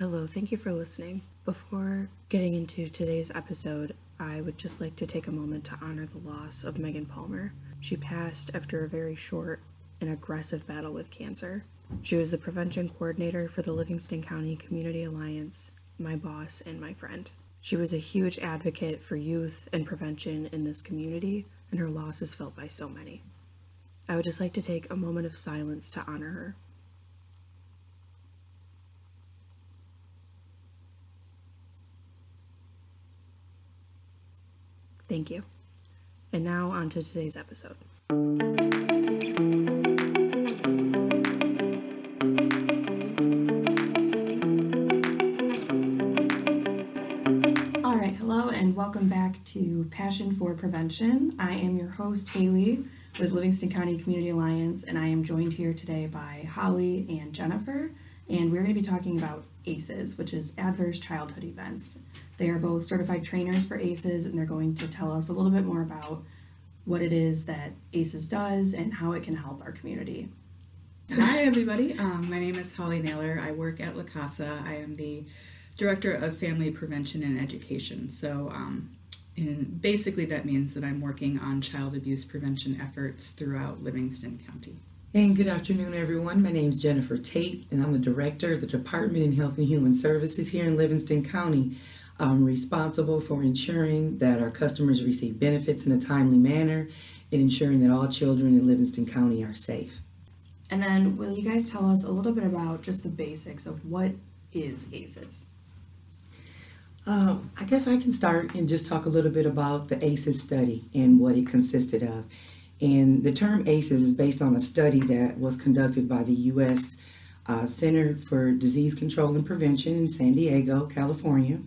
Hello, thank you for listening. Before getting into today's episode, I would just like to take a moment to honor the loss of Megan Palmer. She passed after a very short and aggressive battle with cancer. She was the prevention coordinator for the Livingston County Community Alliance, my boss, and my friend. She was a huge advocate for youth and prevention in this community, and her loss is felt by so many. I would just like to take a moment of silence to honor her. Thank you. And now on to today's episode. All right, hello, and welcome back to Passion for Prevention. I am your host, Haley, with Livingston County Community Alliance, and I am joined here today by Holly and Jennifer. And we're going to be talking about ACEs, which is Adverse Childhood Events. They are both certified trainers for ACEs, and they're going to tell us a little bit more about what it is that ACEs does and how it can help our community. Hi, everybody. Um, my name is Holly Naylor. I work at La Casa. I am the Director of Family Prevention and Education. So, um, basically, that means that I'm working on child abuse prevention efforts throughout Livingston County. And good afternoon, everyone. My name is Jennifer Tate, and I'm the Director of the Department in Health and Human Services here in Livingston County. I'm responsible for ensuring that our customers receive benefits in a timely manner and ensuring that all children in Livingston County are safe. And then, will you guys tell us a little bit about just the basics of what is ACEs? Um, I guess I can start and just talk a little bit about the ACEs study and what it consisted of. And the term ACEs is based on a study that was conducted by the U.S. Uh, Center for Disease Control and Prevention in San Diego, California.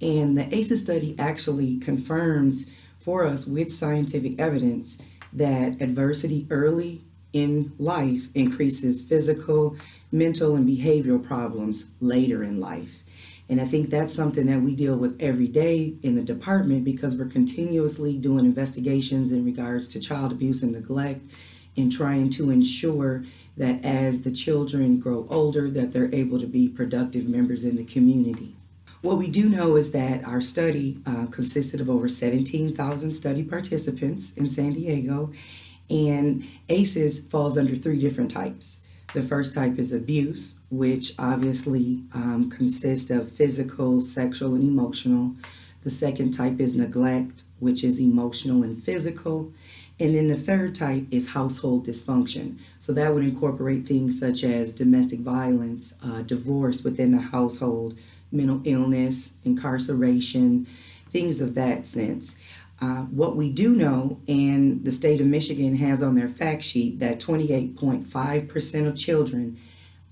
And the ACEs study actually confirms for us with scientific evidence that adversity early in life increases physical, mental, and behavioral problems later in life. And I think that's something that we deal with every day in the department because we're continuously doing investigations in regards to child abuse and neglect and trying to ensure that as the children grow older that they're able to be productive members in the community. What we do know is that our study uh, consisted of over 17,000 study participants in San Diego, and ACEs falls under three different types. The first type is abuse, which obviously um, consists of physical, sexual, and emotional. The second type is neglect, which is emotional and physical. And then the third type is household dysfunction. So that would incorporate things such as domestic violence, uh, divorce within the household, mental illness, incarceration, things of that sense. Uh, what we do know, and the state of Michigan has on their fact sheet that 28.5% of children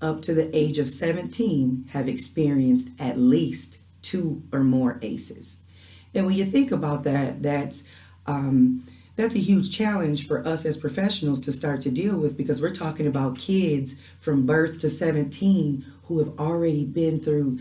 up to the age of 17 have experienced at least two or more ACEs. And when you think about that, that's um, that's a huge challenge for us as professionals to start to deal with because we're talking about kids from birth to 17 who have already been through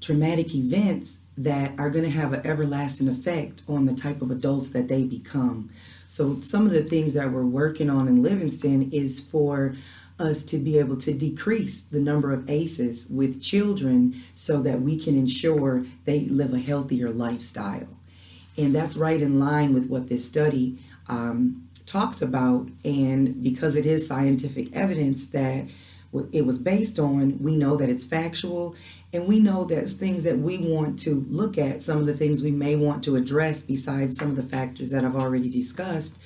traumatic events that are going to have an everlasting effect on the type of adults that they become. So, some of the things that we're working on in Livingston is for us to be able to decrease the number of ACEs with children so that we can ensure they live a healthier lifestyle. And that's right in line with what this study um, talks about. And because it is scientific evidence that it was based on, we know that it's factual and we know there's things that we want to look at, some of the things we may want to address besides some of the factors that I've already discussed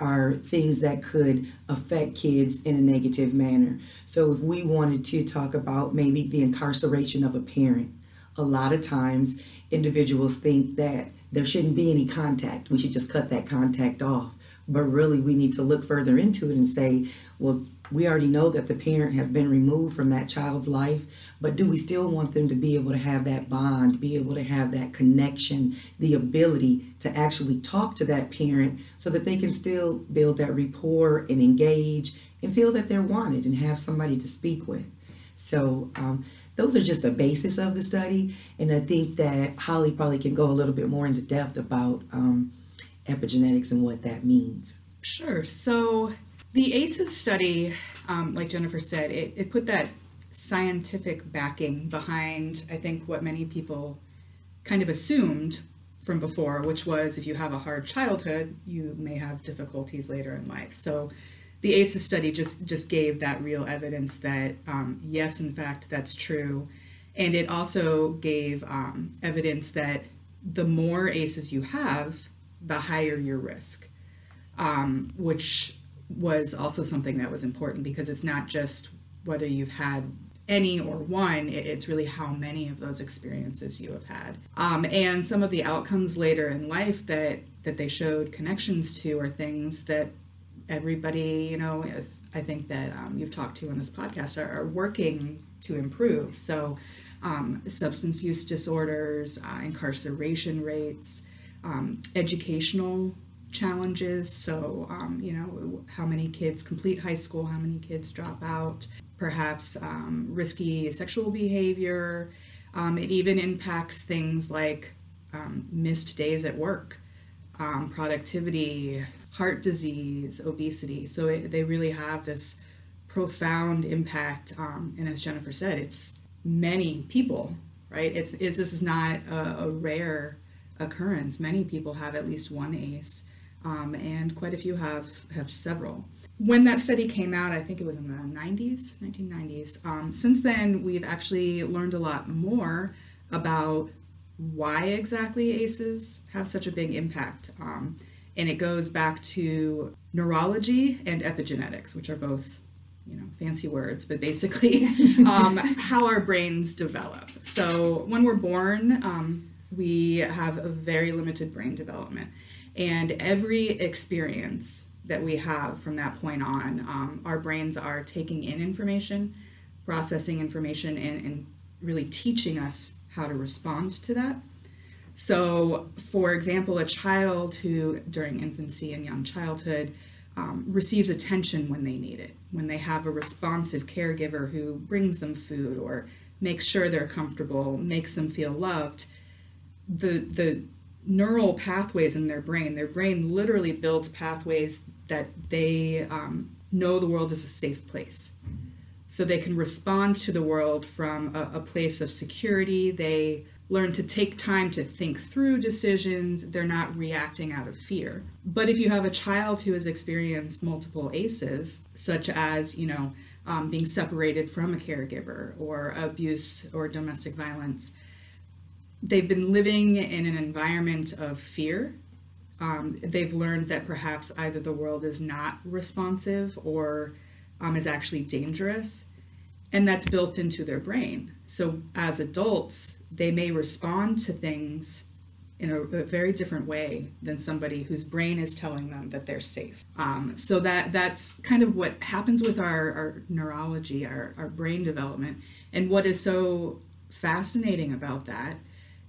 are things that could affect kids in a negative manner. So if we wanted to talk about maybe the incarceration of a parent, a lot of times individuals think that there shouldn't be any contact. We should just cut that contact off. But really, we need to look further into it and say, well, we already know that the parent has been removed from that child's life, but do we still want them to be able to have that bond, be able to have that connection, the ability to actually talk to that parent so that they can still build that rapport and engage and feel that they're wanted and have somebody to speak with? So, um, those are just the basis of the study, and I think that Holly probably can go a little bit more into depth about um, epigenetics and what that means. Sure. So, the ACEs study, um, like Jennifer said, it, it put that scientific backing behind, I think, what many people kind of assumed from before, which was if you have a hard childhood, you may have difficulties later in life. So the ACEs study just, just gave that real evidence that, um, yes, in fact, that's true. And it also gave um, evidence that the more ACEs you have, the higher your risk, um, which was also something that was important because it's not just whether you've had any or one, it's really how many of those experiences you have had. Um, and some of the outcomes later in life that, that they showed connections to are things that everybody, you know, I think that um, you've talked to on this podcast are, are working to improve. So, um, substance use disorders, uh, incarceration rates, um, educational challenges. So, um, you know, how many kids complete high school, how many kids drop out, perhaps um, risky sexual behavior. Um, it even impacts things like um, missed days at work, um, productivity, heart disease, obesity. So it, they really have this profound impact. Um, and as Jennifer said, it's many people, right? It's, it's this is not a, a rare occurrence. Many people have at least one ACE, um, and quite a few have have several when that study came out, I think it was in the 90s, 1990s. Um, since then, we've actually learned a lot more about why exactly ACEs have such a big impact. Um, and it goes back to neurology and epigenetics, which are both, you know, fancy words, but basically um, how our brains develop. So when we're born, um, we have a very limited brain development. And every experience that we have from that point on. Um, our brains are taking in information, processing information, and, and really teaching us how to respond to that. So, for example, a child who during infancy and young childhood um, receives attention when they need it, when they have a responsive caregiver who brings them food or makes sure they're comfortable, makes them feel loved, the the neural pathways in their brain, their brain literally builds pathways that they um, know the world is a safe place. So they can respond to the world from a, a place of security. They learn to take time to think through decisions. They're not reacting out of fear. But if you have a child who has experienced multiple ACEs, such as, you know, um, being separated from a caregiver or abuse or domestic violence, they've been living in an environment of fear um, they've learned that perhaps either the world is not responsive or um, is actually dangerous, and that's built into their brain. So as adults, they may respond to things in a, a very different way than somebody whose brain is telling them that they're safe. Um, so that that's kind of what happens with our, our neurology, our, our brain development, and what is so fascinating about that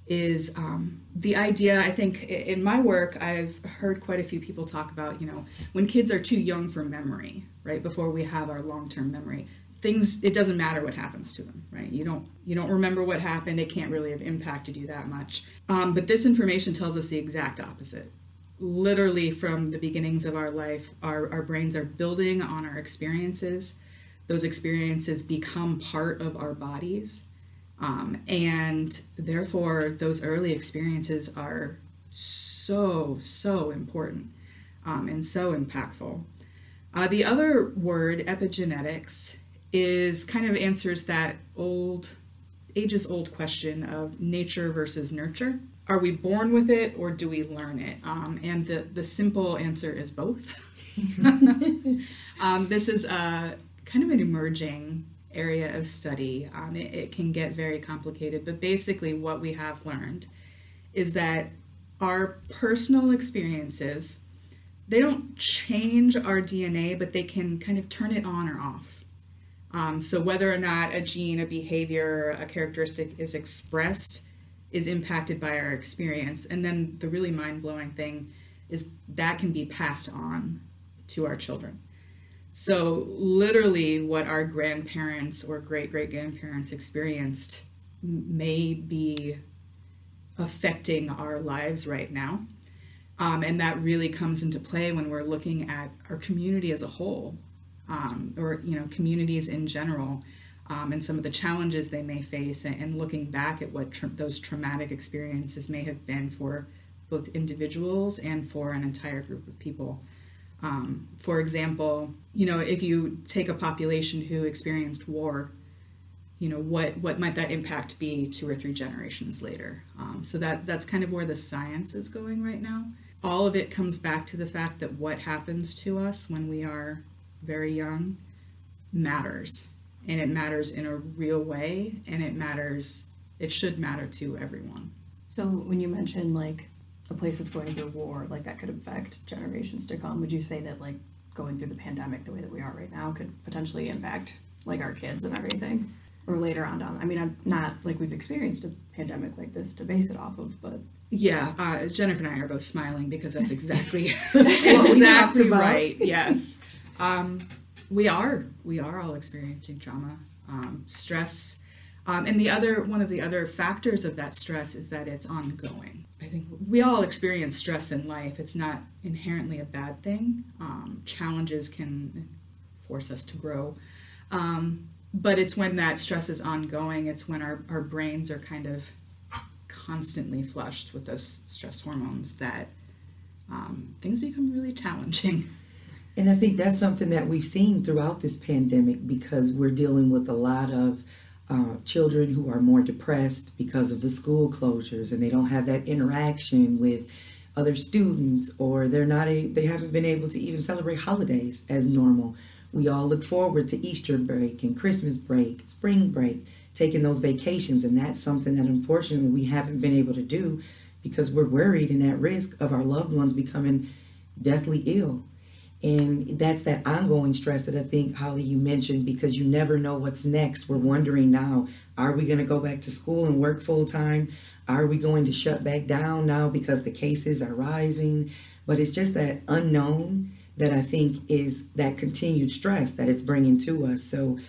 is um, the idea i think in my work i've heard quite a few people talk about you know when kids are too young for memory right before we have our long-term memory things it doesn't matter what happens to them right? You don't you don't remember what happened it can't really have impacted you that much. Um, but this information tells us the exact opposite. Literally from the beginnings of our life our, our brains are building on our experiences. Those experiences become part of our bodies um, and therefore, those early experiences are so, so important um, and so impactful. Uh, the other word, epigenetics, is kind of answers that old, ages old question of nature versus nurture. Are we born with it or do we learn it? Um, and the, the simple answer is both. um, this is a kind of an emerging area of study. Um, it, it can get very complicated, but basically, what we have learned is that our personal experiences they don't change our DNA, but they can kind of turn it on or off. Um, so whether or not a gene, a behavior, a characteristic is expressed is impacted by our experience. And then the really mind blowing thing is that can be passed on to our children. So, literally, what our grandparents or great great grandparents experienced may be affecting our lives right now. Um, and that really comes into play when we're looking at our community as a whole, um, or you know, communities in general. um, and some of the challenges they may face, and, and looking back at what tra- those traumatic experiences may have been for both individuals and for an entire group of people. Um, for example, you know, if you take a population who experienced war, you know, what what might that impact be two or three generations later? Um, so that that's kind of where the science is going right now. All of it comes back to the fact that what happens to us when we are very young matters, and it matters in a real way, and it matters. It should matter to everyone. So when you mention like a place that's going through war, like that could affect generations to come, would you say that like going through the pandemic the way that we are right now could potentially impact like our kids and everything? Or later on down. I mean, I'm not like we've experienced a pandemic like this to base it off of, but Yeah, uh, Jennifer and I are both smiling because that's exactly exactly right. Yes, um, we are we are all experiencing trauma, um, stress, um, and the other one of the other factors of that stress is that it's ongoing. I think we all experience stress in life. It's not inherently a bad thing. Um, challenges can force us to grow. Um, but it's when that stress is ongoing, it's when our, our brains are kind of constantly flushed with those stress hormones that um, things become really challenging. And I think that's something that we've seen throughout this pandemic because we're dealing with a lot of uh, children who are more depressed because of the school closures and they don't have that interaction with other students or they're not a, they haven't been able to even celebrate holidays as normal. We all look forward to Easter break and Christmas break, spring break, taking those vacations and that's something that unfortunately we haven't been able to do because we're worried and at risk of our loved ones becoming deathly ill. And that's that ongoing stress that I think, Holly, you mentioned because you never know what's next. We're wondering now are we going to go back to school and work full time? Are we going to shut back down now because the cases are rising? But it's just that unknown that I think is that continued stress that it's bringing to us. So,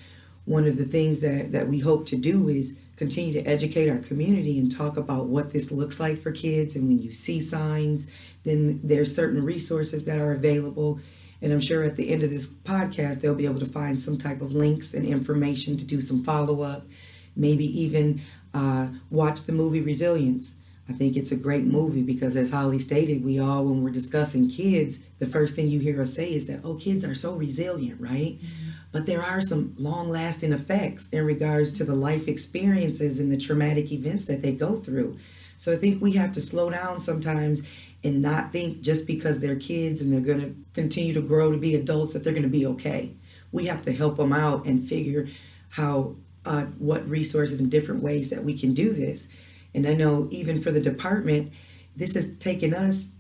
one of the things that, that we hope to do is continue to educate our community and talk about what this looks like for kids. And when you see signs, then there's certain resources that are available. And I'm sure at the end of this podcast, they'll be able to find some type of links and information to do some follow up, maybe even uh, watch the movie Resilience. I think it's a great movie because, as Holly stated, we all, when we're discussing kids, the first thing you hear us say is that, oh, kids are so resilient, right? But there are some long lasting effects in regards to the life experiences and the traumatic events that they go through. So I think we have to slow down sometimes and not think just because they're kids and they're going to continue to grow to be adults that they're going to be okay. We have to help them out and figure how, uh, what resources and different ways that we can do this. And I know even for the department, this has taken us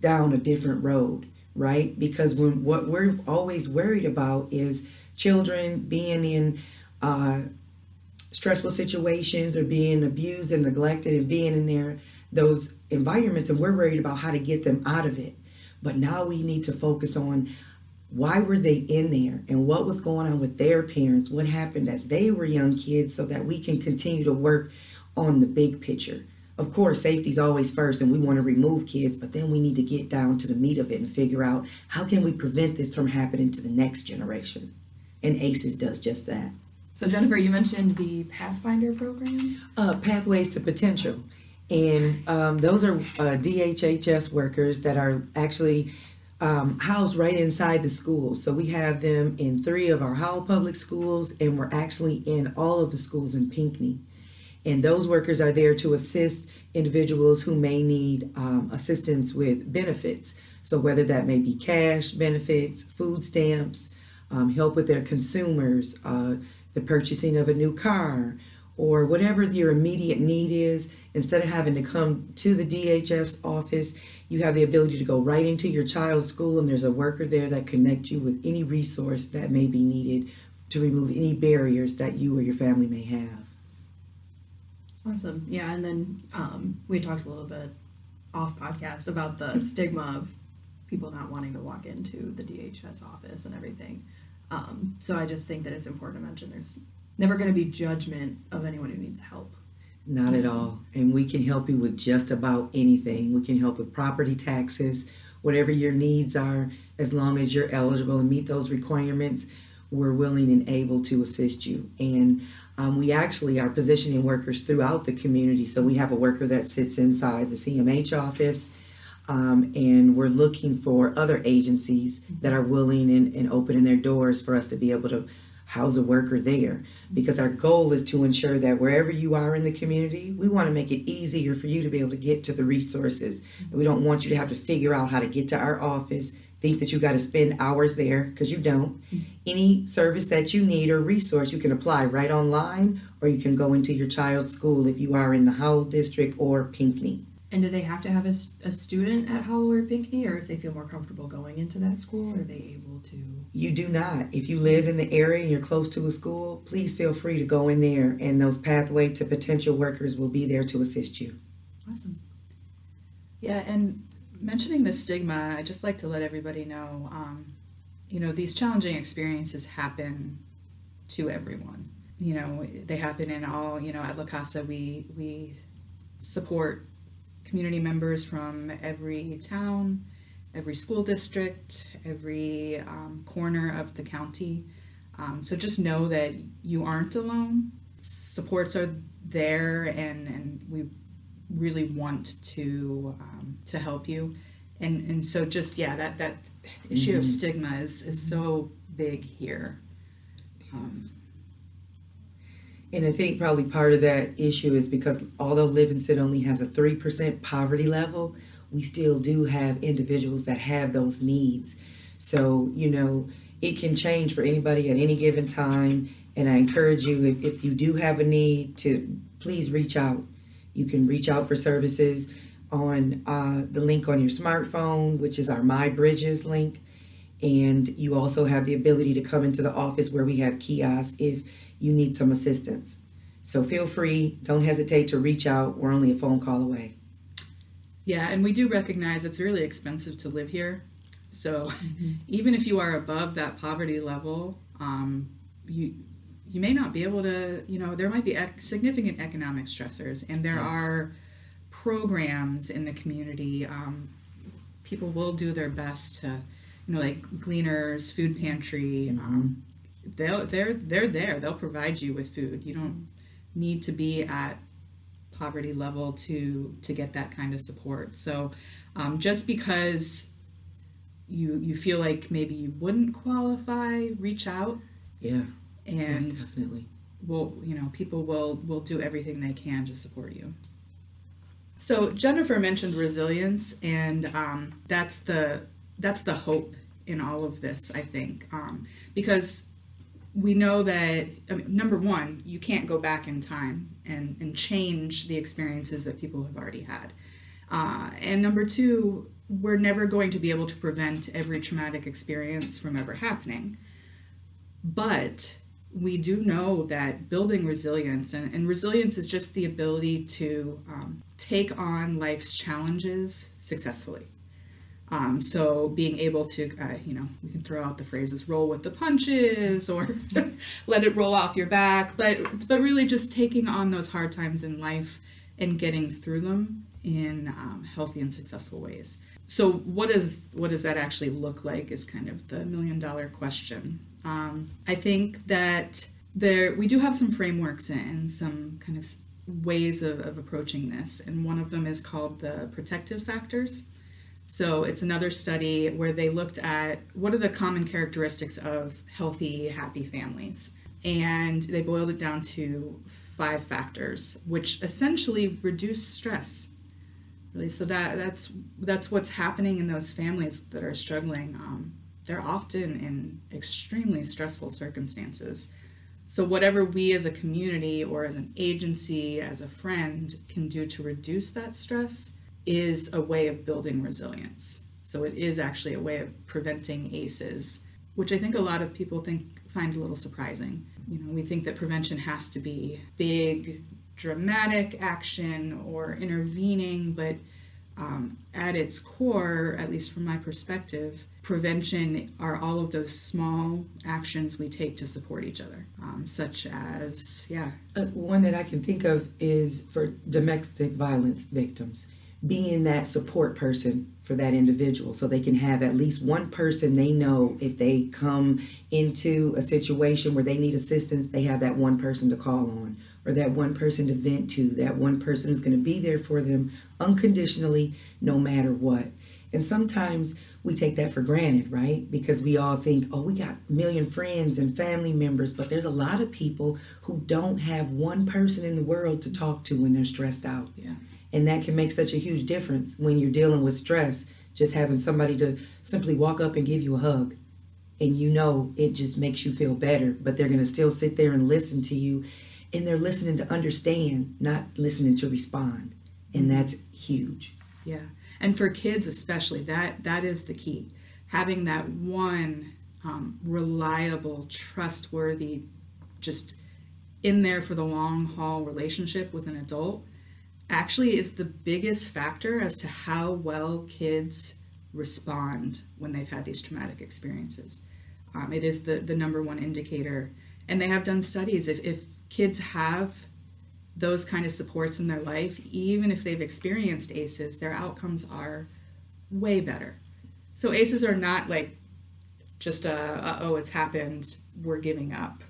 down a different road, right? Because when what we're always worried about is children being in uh, stressful situations or being abused and neglected and being in there those environments and we're worried about how to get them out of it. But now we need to focus on why were they in there and what was going on with their parents what happened as they were young kids so that we can continue to work on the big picture. Of course safety is always first and we want to remove kids but then we need to get down to the meat of it and figure out how can we prevent this from happening to the next generation? And aces does just that. So Jennifer, you mentioned the Pathfinder program. uh, pathways to potential and um, those are uh, dhhs workers that are actually um, housed right inside the schools so we have them in three of our howell public schools and we're actually in all of the schools in pinckney. And those workers are there to assist individuals who may need um, assistance with benefits. So whether that may be cash benefits food stamps um, help with their consumers uh, the purchasing of a new car or whatever your immediate need is, instead of having to come to the DHS office, you have the ability to go right into your child's school and there's a worker there that connects you with any resource that may be needed to remove any barriers that you or your family may have. Awesome. Yeah, and then um, we talked a little bit off podcast about the stigma of people not wanting to walk into the DHS office and everything. Um, so I just think that it's important to mention there's never going to be judgment of anyone who needs help. Not at all. And we can help you with just about anything. We can help with property taxes, whatever your needs are, as long as you're eligible and meet those requirements. we're willing and able to assist you. And um, we actually are positioning workers throughout the community. So we have a worker that sits inside the CMH office. Um, and we're looking for other agencies that are willing and, and opening their doors for us to be able to house a worker there? Because our goal is to ensure that wherever you are in the community we want to make it easier for you to be able to get to the resources. And we don't want you to have to figure out how to get to our office think that you got to spend hours there because you don't. Any service that you need or resource you can apply right online or you can go into your child's school if you are in the howell district or pinckney And do they have to have a, s- a student at Howell or Pinckney, or if they feel more comfortable going into that school, are they able to? You do not. If you live in the area and you're close to a school, please feel free to go in there, and those pathway to potential workers will be there to assist you. Awesome. Yeah, and mentioning the stigma, I just like to let everybody know, um, you know, these challenging experiences happen to everyone. You know, they happen in all. You know, at La Casa, we we support community members from every town, every school district, every um, corner of the county. Um, so just know that you aren't alone. Supports are there, and and we really want to um, to help you and and so just yeah that that issue of stigma is is so big here um, And I think probably part of that issue is because although Livingston only has a 3% poverty level, we still do have individuals that have those needs. So, you know, it can change for anybody at any given time. And I encourage you, if, if you do have a need, to please reach out. You can reach out for services on uh, the link on your smartphone, which is our MI Bridges link. And you also have the ability to come into the office where we have kiosks if you need some assistance. So feel free, don't hesitate to reach out. We're only a phone call away. yeah and we do recognize it's really expensive to live here so even if you are above that poverty level um, you you may not be able to you know there might be ec- significant economic stressors and there Yes. are programs in the community um, people will do their best to you know like gleaners food pantry um, they'll they're they're there. They'll provide you with food. You don't need to be at poverty level to to get that kind of support. So um, just because you you feel like maybe you wouldn't qualify reach out. Yeah, and definitely. will you know people will will do everything they can to support you. So jennifer mentioned resilience and um, that's the that's the hope in all of this i think. Um, because we know that I mean, number one you can't go back in time and, and change the experiences that people have already had. Uh, and number two we're never going to be able to prevent every traumatic experience from ever happening. But we do know that building resilience and, and resilience is just the ability to um, take on life's challenges successfully um, so being able to uh, you know we can throw out the phrases roll with the punches or let it roll off your back but but really just taking on those hard times in life and getting through them in um, healthy and successful ways so what is what does that actually look like is kind of the million dollar question um, I think that there we do have some frameworks and some kind of ways of, of approaching this, and one of them is called the protective factors. So it's another study where they looked at what are the common characteristics of healthy, happy families, and they boiled it down to five factors, which essentially reduce stress. Really, so that that's that's what's happening in those families that are struggling. Um, they're often in extremely stressful circumstances. So, whatever we as a community or as an agency, as a friend, can do to reduce that stress is a way of building resilience. So, it is actually a way of preventing ACEs, which I think a lot of people think find a little surprising. You know, we think that prevention has to be big, dramatic action or intervening, but um, at its core, at least from my perspective, prevention are all of those small actions we take to support each other, um, such as, yeah, Uh, one that I can think of is for domestic violence victims. Being that support person for that individual. So they can have at least one person they know if they come into a situation where they need assistance they have that one person to call on or that one person to vent to that one person who's going to be there for them unconditionally no matter what. And sometimes we take that for granted right? Because we all think oh we got a million friends and family members but there's a lot of people who don't have one person in the world to talk to when they're stressed out. Yeah. And that can make such a huge difference when you're dealing with stress. Just having somebody to simply walk up and give you a hug. And you know it just makes you feel better, but they're going to still sit there and listen to you. And they're listening to understand, not listening to respond. And that's huge. Yeah. And for kids especially, that that is the key. Having that one um, reliable, trustworthy, just in there for the long haul relationship with an adult actually is the biggest factor as to how well kids respond when they've had these traumatic experiences. Um, it is the, the number one indicator. And they have done studies. If, if kids have those kind of supports in their life, even if they've experienced ACEs, their outcomes are way better. So ACEs are not like just a, a oh, it's happened, we're giving up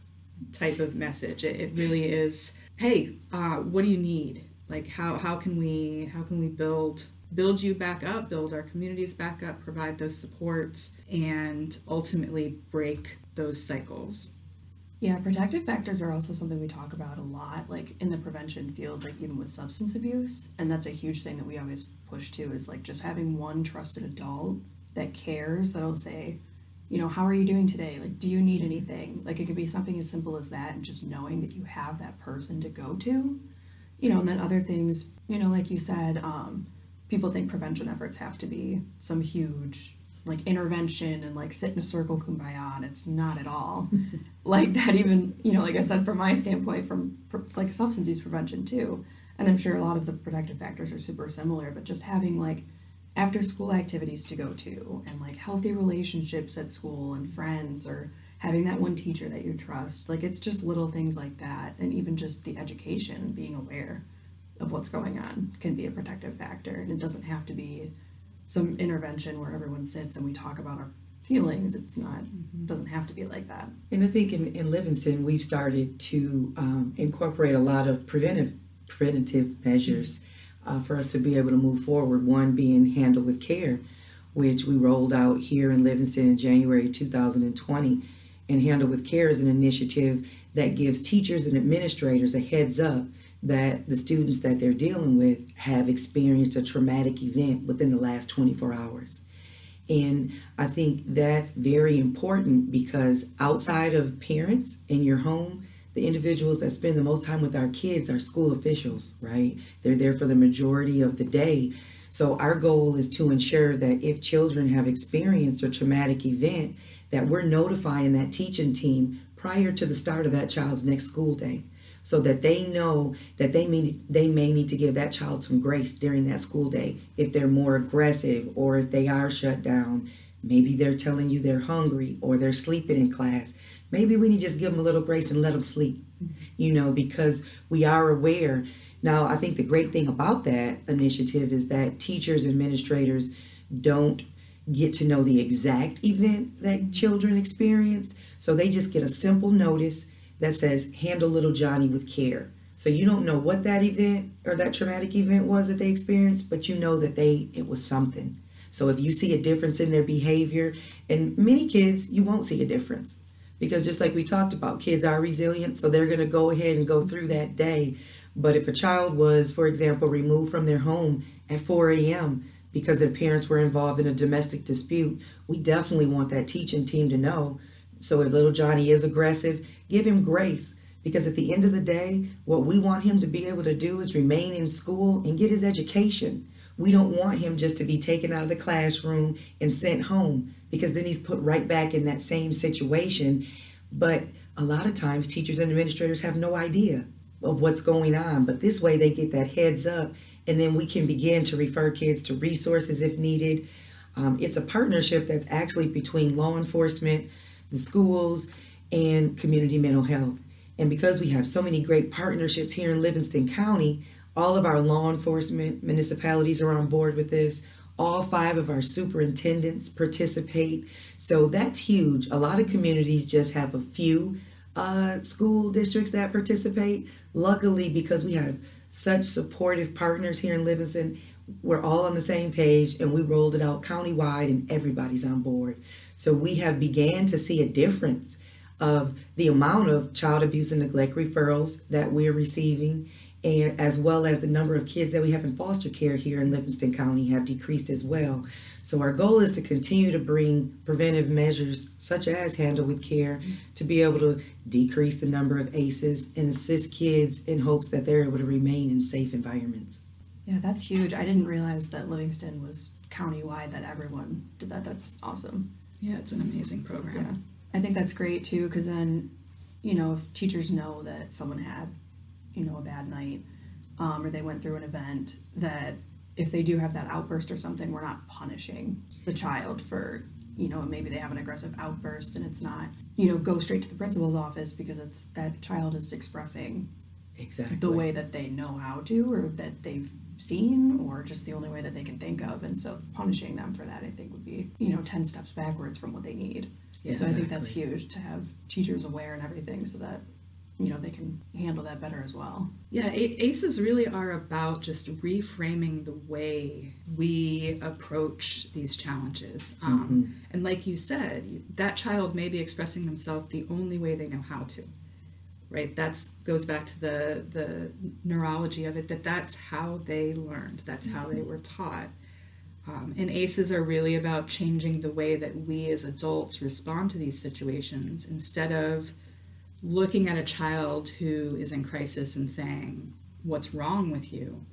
type of message. It, it really is, hey, uh, what do you need? Like how, how can we how can we build build you back up, build our communities back up, provide those supports, and ultimately break those cycles. Yeah, protective factors are also something we talk about a lot, like in the prevention field, like even with substance abuse. And that's a huge thing that we always push to is like just having one trusted adult that cares that'll say, you know, how are you doing today? Like, do you need anything? Like, it could be something as simple as that, and just knowing that you have that person to go to, you know, and then other things, you know, like you said, um, people think prevention efforts have to be some huge like intervention and like sit in a circle kumbaya and it's not at all like that even you know like i said from my standpoint from it's like substance use prevention too. And i'm sure a lot of the protective factors are super similar but just having like after school activities to go to and like healthy relationships at school and friends or having that one teacher that you trust. Like it's just little things like that and even just the education being aware of what's going on can be a protective factor. And it doesn't have to be some intervention where everyone sits and we talk about our feelings. It's not doesn't have to be like that. And I think in, in Livingston, we've started to um, incorporate a lot of preventive preventative measures uh, for us to be able to move forward. One being handle with care, which we rolled out here in Livingston in January 2020. And handle with care is an initiative that gives teachers and administrators a heads up that the students that they're dealing with have experienced a traumatic event within the last 24 hours. And I think that's very important because outside of parents in your home, the individuals that spend the most time with our kids are school officials, right? They're there for the majority of the day. So our goal is to ensure that if children have experienced a traumatic event, that we're notifying that teaching team prior to the start of that child's next school day so that they know that they may, they may need to give that child some grace during that school day if they're more aggressive or if they are shut down. Maybe they're telling you they're hungry or they're sleeping in class. Maybe we need to just give them a little grace and let them sleep, mm-hmm. you know, because we are aware. Now, I think the great thing about that initiative is that teachers, administrators don't get to know the exact event that children experienced. So they just get a simple notice that says handle little Johnny with care. So you don't know what that event or that traumatic event was that they experienced, but you know that they it was something. So if you see a difference in their behavior, and many kids you won't see a difference because just like we talked about, kids are resilient, so they're going to go ahead and go through that day. But if a child was, for example, removed from their home at 4 a.m. because their parents were involved in a domestic dispute, we definitely want that teaching team to know. So if little Johnny is aggressive, give him grace because at the end of the day, what we want him to be able to do is remain in school and get his education. We don't want him just to be taken out of the classroom and sent home because then he's put right back in that same situation. But a lot of times, teachers and administrators have no idea of what's going on. But this way, they get that heads up, and then we can begin to refer kids to resources if needed. Um, it's a partnership that's actually between law enforcement, the schools, and community mental health. And because we have so many great partnerships here in Livingston County, All of our law enforcement municipalities are on board with this. All five of our superintendents participate. So that's huge. A lot of communities just have a few uh, school districts that participate. Luckily, because we have such supportive partners here in Livingston, we're all on the same page and we rolled it out countywide and everybody's on board. So we have began to see a difference of the amount of child abuse and neglect referrals that we're receiving and as well as the number of kids that we have in foster care here in Livingston County have decreased as well. So our goal is to continue to bring preventive measures such as handle with care to be able to decrease the number of ACEs and assist kids in hopes that they're able to remain in safe environments. Yeah, that's huge. I didn't realize that Livingston was countywide, that everyone did that. That's awesome. Yeah, it's an amazing program. Yeah. I think that's great too, because then, you know, if teachers know that someone had, you know, a bad night, um, or they went through an event, that if they do have that outburst or something, we're not punishing the child for, you know, maybe they have an aggressive outburst and it's not, you know, go straight to the principal's office because it's that child is expressing Exactly. the way that they know how to or that they've seen or just the only way that they can think of. And so punishing them for that i think would be you know 10 steps backwards from what they need. Yeah, so i think that's huge to have teachers aware and everything so that you know they can handle that better as well Yeah, ACEs really are about just reframing the way we approach these challenges. Um, And like you said, that child may be expressing themselves the only way they know how to. Right? That's goes back to the the neurology of it. That that's how they learned. That's how they were taught. Um, and ACEs are really about changing the way that we as adults respond to these situations instead of looking at a child who is in crisis and saying, What's wrong with you?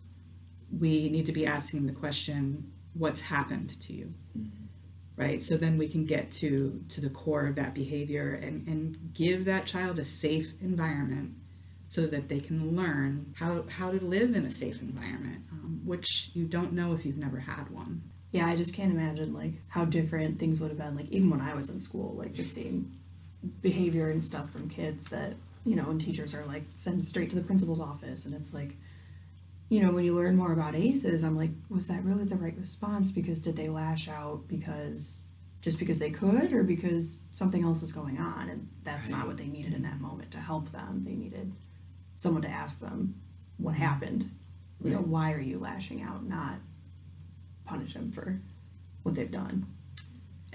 We need to be asking the question, What's happened to you? Right? So then we can get to, to the core of that behavior and, and give that child a safe environment so that they can learn how, how to live in a safe environment, um, which you don't know if you've never had one. yeah i just can't imagine like how different things would have been like even when i was in school like just seeing behavior and stuff from kids that you know and teachers are like send straight to the principal's office and it's like you know when you learn more about aces i'm like was that really the right response? Because did they lash out because just because they could or because something else is going on? And that's not what they needed in that moment to help them. They needed someone to ask them what mm-hmm. happened. You know why are you lashing out not punish them for what they've done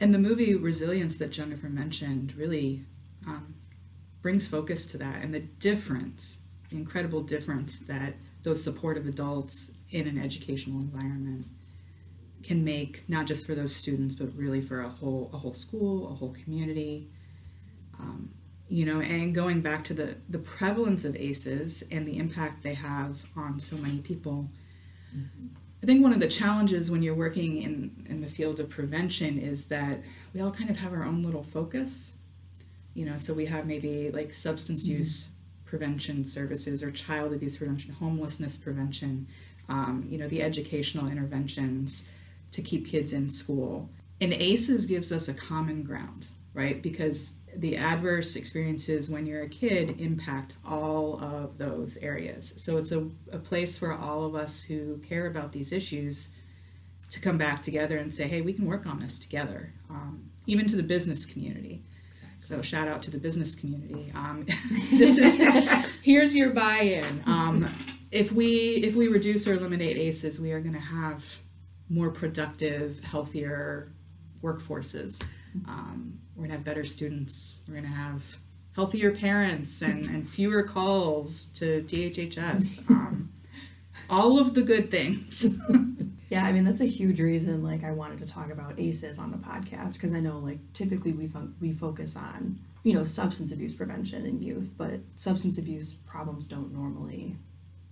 And the movie Resilience that Jennifer mentioned really um, brings focus to that and the difference, the incredible difference that those supportive adults in an educational environment can make, not just for those students, but really for a whole a whole school, a whole community. Um, you know, and going back to the the prevalence of ACEs and the impact they have on so many people. I think one of the challenges when you're working in, in the field of prevention is that we all kind of have our own little focus. You know, so we have maybe like substance use prevention services or child abuse prevention, homelessness prevention, um, you know, the educational interventions to keep kids in school. And ACEs gives us a common ground, right? Because the adverse experiences when you're a kid impact all of those areas. So it's a, a place for all of us who care about these issues to come back together and say, hey, we can work on this together, um, even to the business community. So shout out to the business community. Um, this is here's your buy-in. Um, if we if we reduce or eliminate ACEs, we are going to have more productive, healthier workforces. Um, we're going to have better students. We're going to have healthier parents and, and fewer calls to DHHS. Um, all of the good things. Yeah, I mean that's a huge reason. Like I wanted to talk about ACEs on the podcast because I know like typically we fo- we focus on you know substance abuse prevention in youth, but substance abuse problems don't normally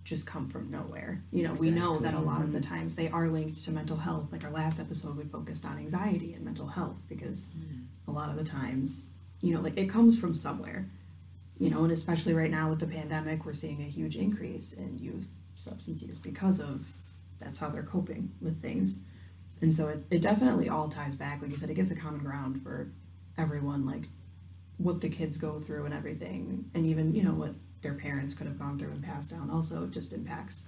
just come from nowhere. You know, we know that a lot of the times they are linked to mental health. Like our last episode, we focused on anxiety and mental health because mm. a lot of the times, you know, like it comes from somewhere. You know, and especially right now with the pandemic, we're seeing a huge increase in youth substance use because of that's how they're coping with things. And so it, it definitely all ties back. Like you said, it gives a common ground for everyone, like what the kids go through and everything. And even, you know, what their parents could have gone through and passed down also just impacts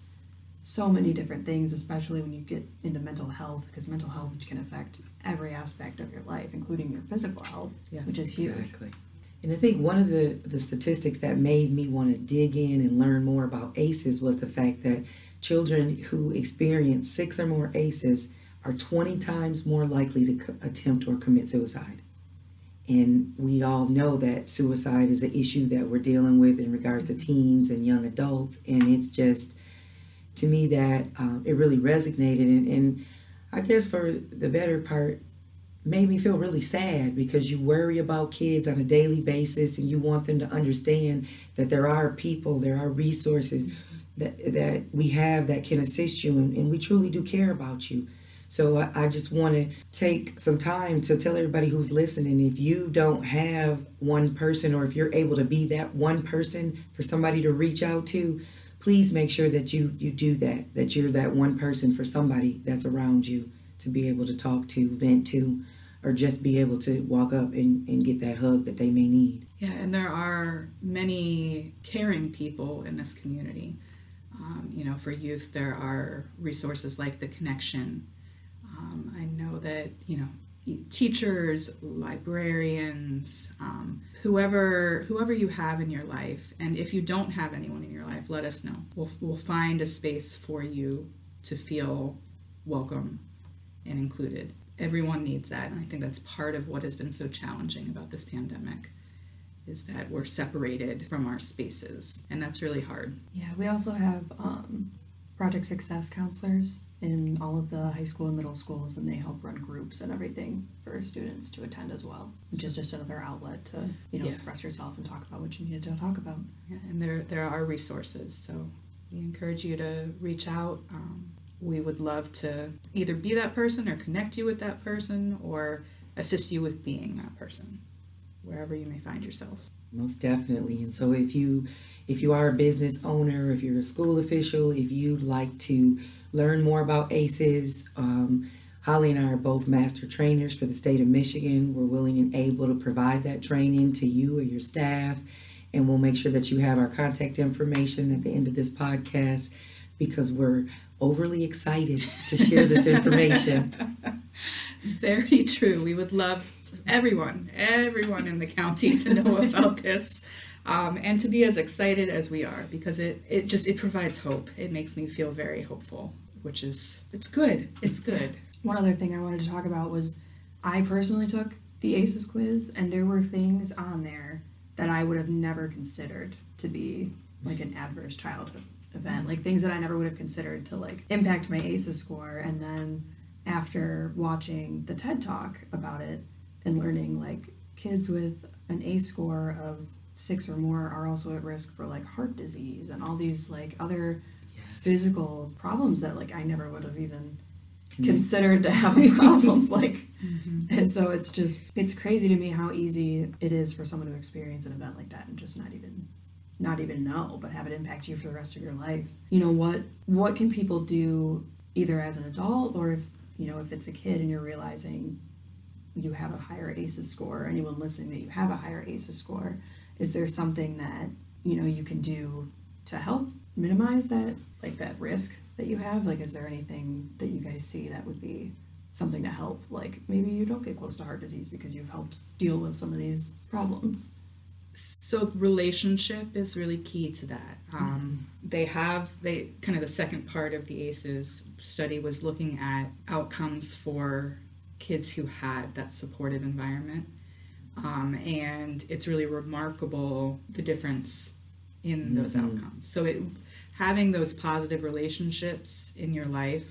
so many different things, especially when you get into mental health, because mental health can affect every aspect of your life, including your physical health, Yes. which is huge. Exactly. And I think one of the, the statistics that made me want to dig in and learn more about ACEs was the fact that children who experience six or more ACEs are 20 times more likely to co- attempt or commit suicide. And we all know that suicide is an issue that we're dealing with in regards to teens and young adults. And it's just, to me, that um, it really resonated. And, and I guess for the better part, made me feel really sad because you worry about kids on a daily basis and you want them to understand that there are people, there are resources that, that we have that can assist you and, and we truly do care about you. So I, just want to take some time to tell everybody who's listening if you don't have one person or if you're able to be that one person for somebody to reach out to, please make sure that you you do that, that you're that one person for somebody that's around you to be able to talk to, vent to, or just be able to walk up and, and get that hug that they may need. Yeah, and there are many caring people in this community. Um, you know, for youth, there are resources like the Connection. Um, I know that you know teachers, librarians, um, whoever whoever you have in your life, and if you don't have anyone in your life, let us know. We'll we'll find a space for you to feel welcome and included. Everyone needs that, and I think that's part of what has been so challenging about this pandemic is that we're separated from our spaces, and that's really hard. Yeah, we also have um, project success counselors in all of the high school and middle schools, and they help run groups and everything for students to attend as well, which is just another outlet to you know Yeah. express yourself and talk about what you needed to talk about. Yeah, and there there are resources, so we encourage you to reach out. Um, we would love to either be that person or connect you with that person or assist you with being that person, wherever you may find yourself. Most definitely. And so if you if you are a business owner, if you're a school official, if you'd like to learn more about ACEs, um, Holly and I are both master trainers for the state of Michigan. We're willing and able to provide that training to you or your staff. And we'll make sure that you have our contact information at the end of this podcast because we're overly excited to share this information. Very true. We would love everyone, everyone in the county to know about this. Um, and to be as excited as we are because it, it just it provides hope. It makes me feel very hopeful which is it's good. It's good. One other thing I wanted to talk about was I personally took the ACEs quiz, and there were things on there that I would have never considered to be like an adverse childhood event, like things that I never would have considered to like impact my ACEs score. And then after watching the TED talk about it and learning like kids with an ACE score of six or more are also at risk for like heart disease and all these like other physical problems that like I never would have even mm-hmm. considered to have a problem like mm-hmm. and so it's just it's crazy to me how easy it is for someone to experience an event like that and just not even not even know but have it impact you for the rest of your life. You know what what can people do either as an adult or if you know if it's a kid and you're realizing you have a higher aces score or anyone listening that you have a higher aces score is there something that you know you can do to help minimize that like that risk that you have? Like is there anything that you guys see that would be something to help? Like maybe you don't get close to heart disease because you've helped deal with some of these problems. So relationship is really key to that. Um, they have they kind of the second part of the aces study was looking at outcomes for kids who had that supportive environment um, and it's really remarkable the difference in those outcomes so it having those positive relationships in your life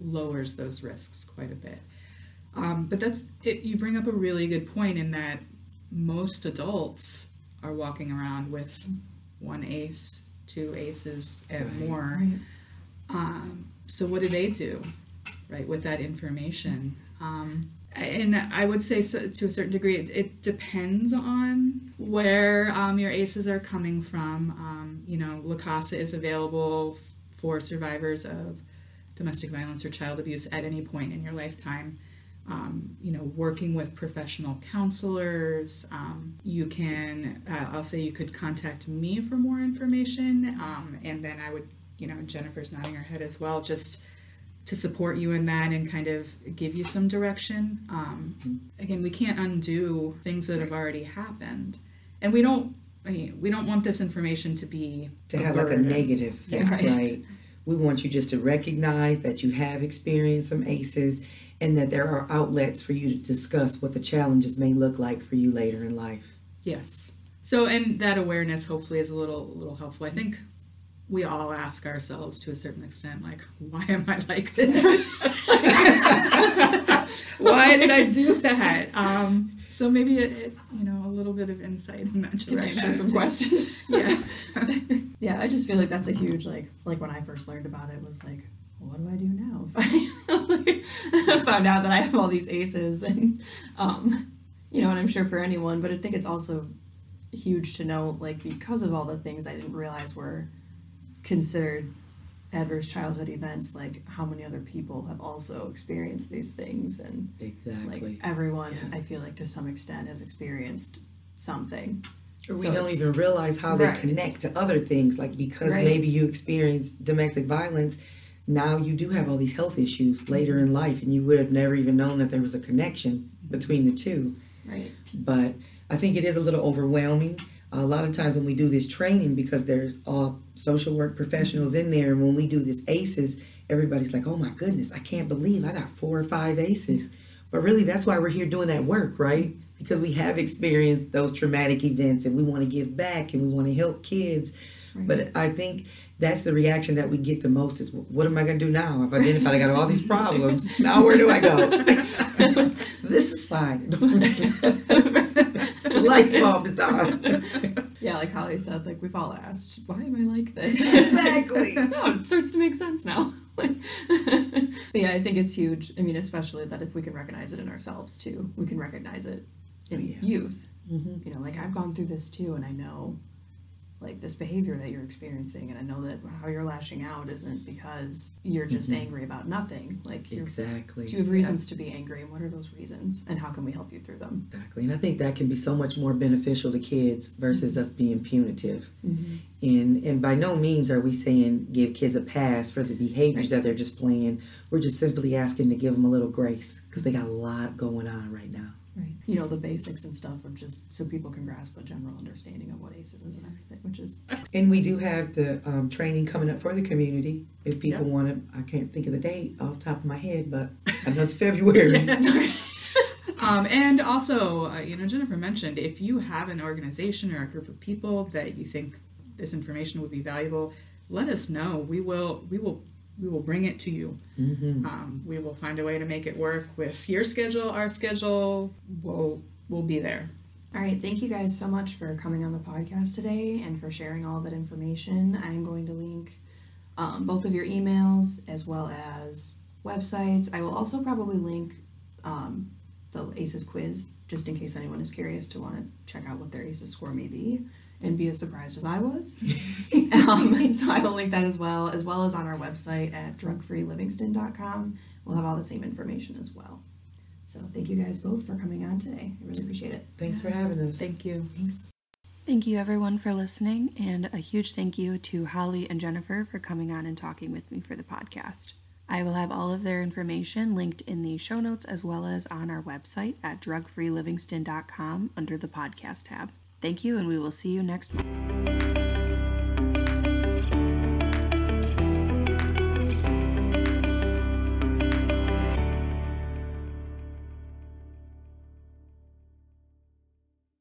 lowers those risks quite a bit um, but that's it, you bring up a really good point in that most adults are walking around with one ace, two aces, and more. Um, so what do they do, right, with that information? Um, and I would say so, to a certain degree, it, it depends on where um, your aces are coming from. Um, you know, La Casa is available for survivors of domestic violence or child abuse at any point in your lifetime um, you know, working with professional counselors. Um, you can, uh, I'll say you could contact me for more information, um, and then I would you know, Jennifer's nodding her head as well, just to support you in that and kind of give you some direction. Um, again, we can't undo things that have already happened, and we don't. I mean, we don't want this information to be to have like a negative effect, Right. right. We want you just to recognize that you have experienced some ACEs and that there are outlets for you to discuss what the challenges may look like for you later in life. Yes. So, and that awareness hopefully is a little, a little helpful. I think we all ask ourselves to a certain extent, like, why am I like this? why did I do that? Um, so maybe it, it, you know, a little bit of insight in that Can direction. answer some questions. Yeah. yeah, I just feel like that's a huge like like when I first learned about it was like, what do I do now? If I found out that I have all these aces and um you know, and I'm sure for anyone, but I think it's also huge to know like because of all the things I didn't realize were considered adverse childhood events, like how many other people have also experienced these things and Exactly. like everyone Yeah. I feel like to some extent has experienced something. Or we So don't even realize how Right. they connect to other things. Like because Right. maybe you experienced domestic violence, now you do have all these health issues later in life, and you would have never even known that there was a connection between the two. Right. But I think it is a little overwhelming. A lot of times when we do this training, because there's all social work professionals in there, and when we do this ACEs, everybody's like, "Oh my goodness, I can't believe I got four or five ACEs." But really, that's why we're here doing that work, right? Because we have experienced those traumatic events, and we want to give back, and we want to help kids. Right. But I think that's the reaction that we get the most is, "What am I going to do now? I've identified I got all these problems. Now where do I go?" this is fine. light is on. Yeah, like Holly said, like we've all asked, why am I like this? Exactly. no, it starts to make sense now. Like, but yeah, I think it's huge. I mean, especially that if we can recognize it in ourselves too, we can recognize it in Yeah. youth. Mhm. You know, like I've gone through this too, and I know like this behavior that you're experiencing, and I know that how you're lashing out isn't because you're just Mhm. angry about nothing. Like you're, Exactly. you have reasons to be angry, and what are those reasons, and how can we help you through them? Exactly. And I think that can be so much more beneficial to kids versus us being punitive. And and by no means are we saying give kids a pass for the behaviors that they're displaying. We're just simply asking to give them a little grace because they got a lot going on right now. Right. You know, the basics and stuff of just so people can grasp a general understanding of what ACEs is and everything, which is And we do have the um, training coming up for the community. If people Yep. want to, I can't think of the date off the top of my head, but I know it's February. Um, and also, uh, you know, Jennifer mentioned if you have an organization or a group of people that you think this information would be valuable, let us know. We will, we will, we will bring it to you. hmm Um, we will find a way to make it work with your schedule, our schedule. We'll, we'll be there. All right, thank you guys so much for coming on the podcast today and for sharing all that information. I'm going to link um, both of your emails as well as websites. I will also probably link um, the ACEs quiz just in case anyone is curious to want to check out what their ACEs score may be and be as surprised as I was. um, so I will link that as well, as well as on our website at drugfreelivingston.com. We'll have all the same information as well. So thank you guys both for coming on today. I really appreciate it. Thanks for having us. Thank you. Thanks. Thank you, everyone, for listening, and a huge thank you to Holly and Jennifer for coming on and talking with me for the podcast. I will have all of their information linked in the show notes as well as on our website at drugfreelivingston.com under the podcast tab. Thank you, and we will see you next month.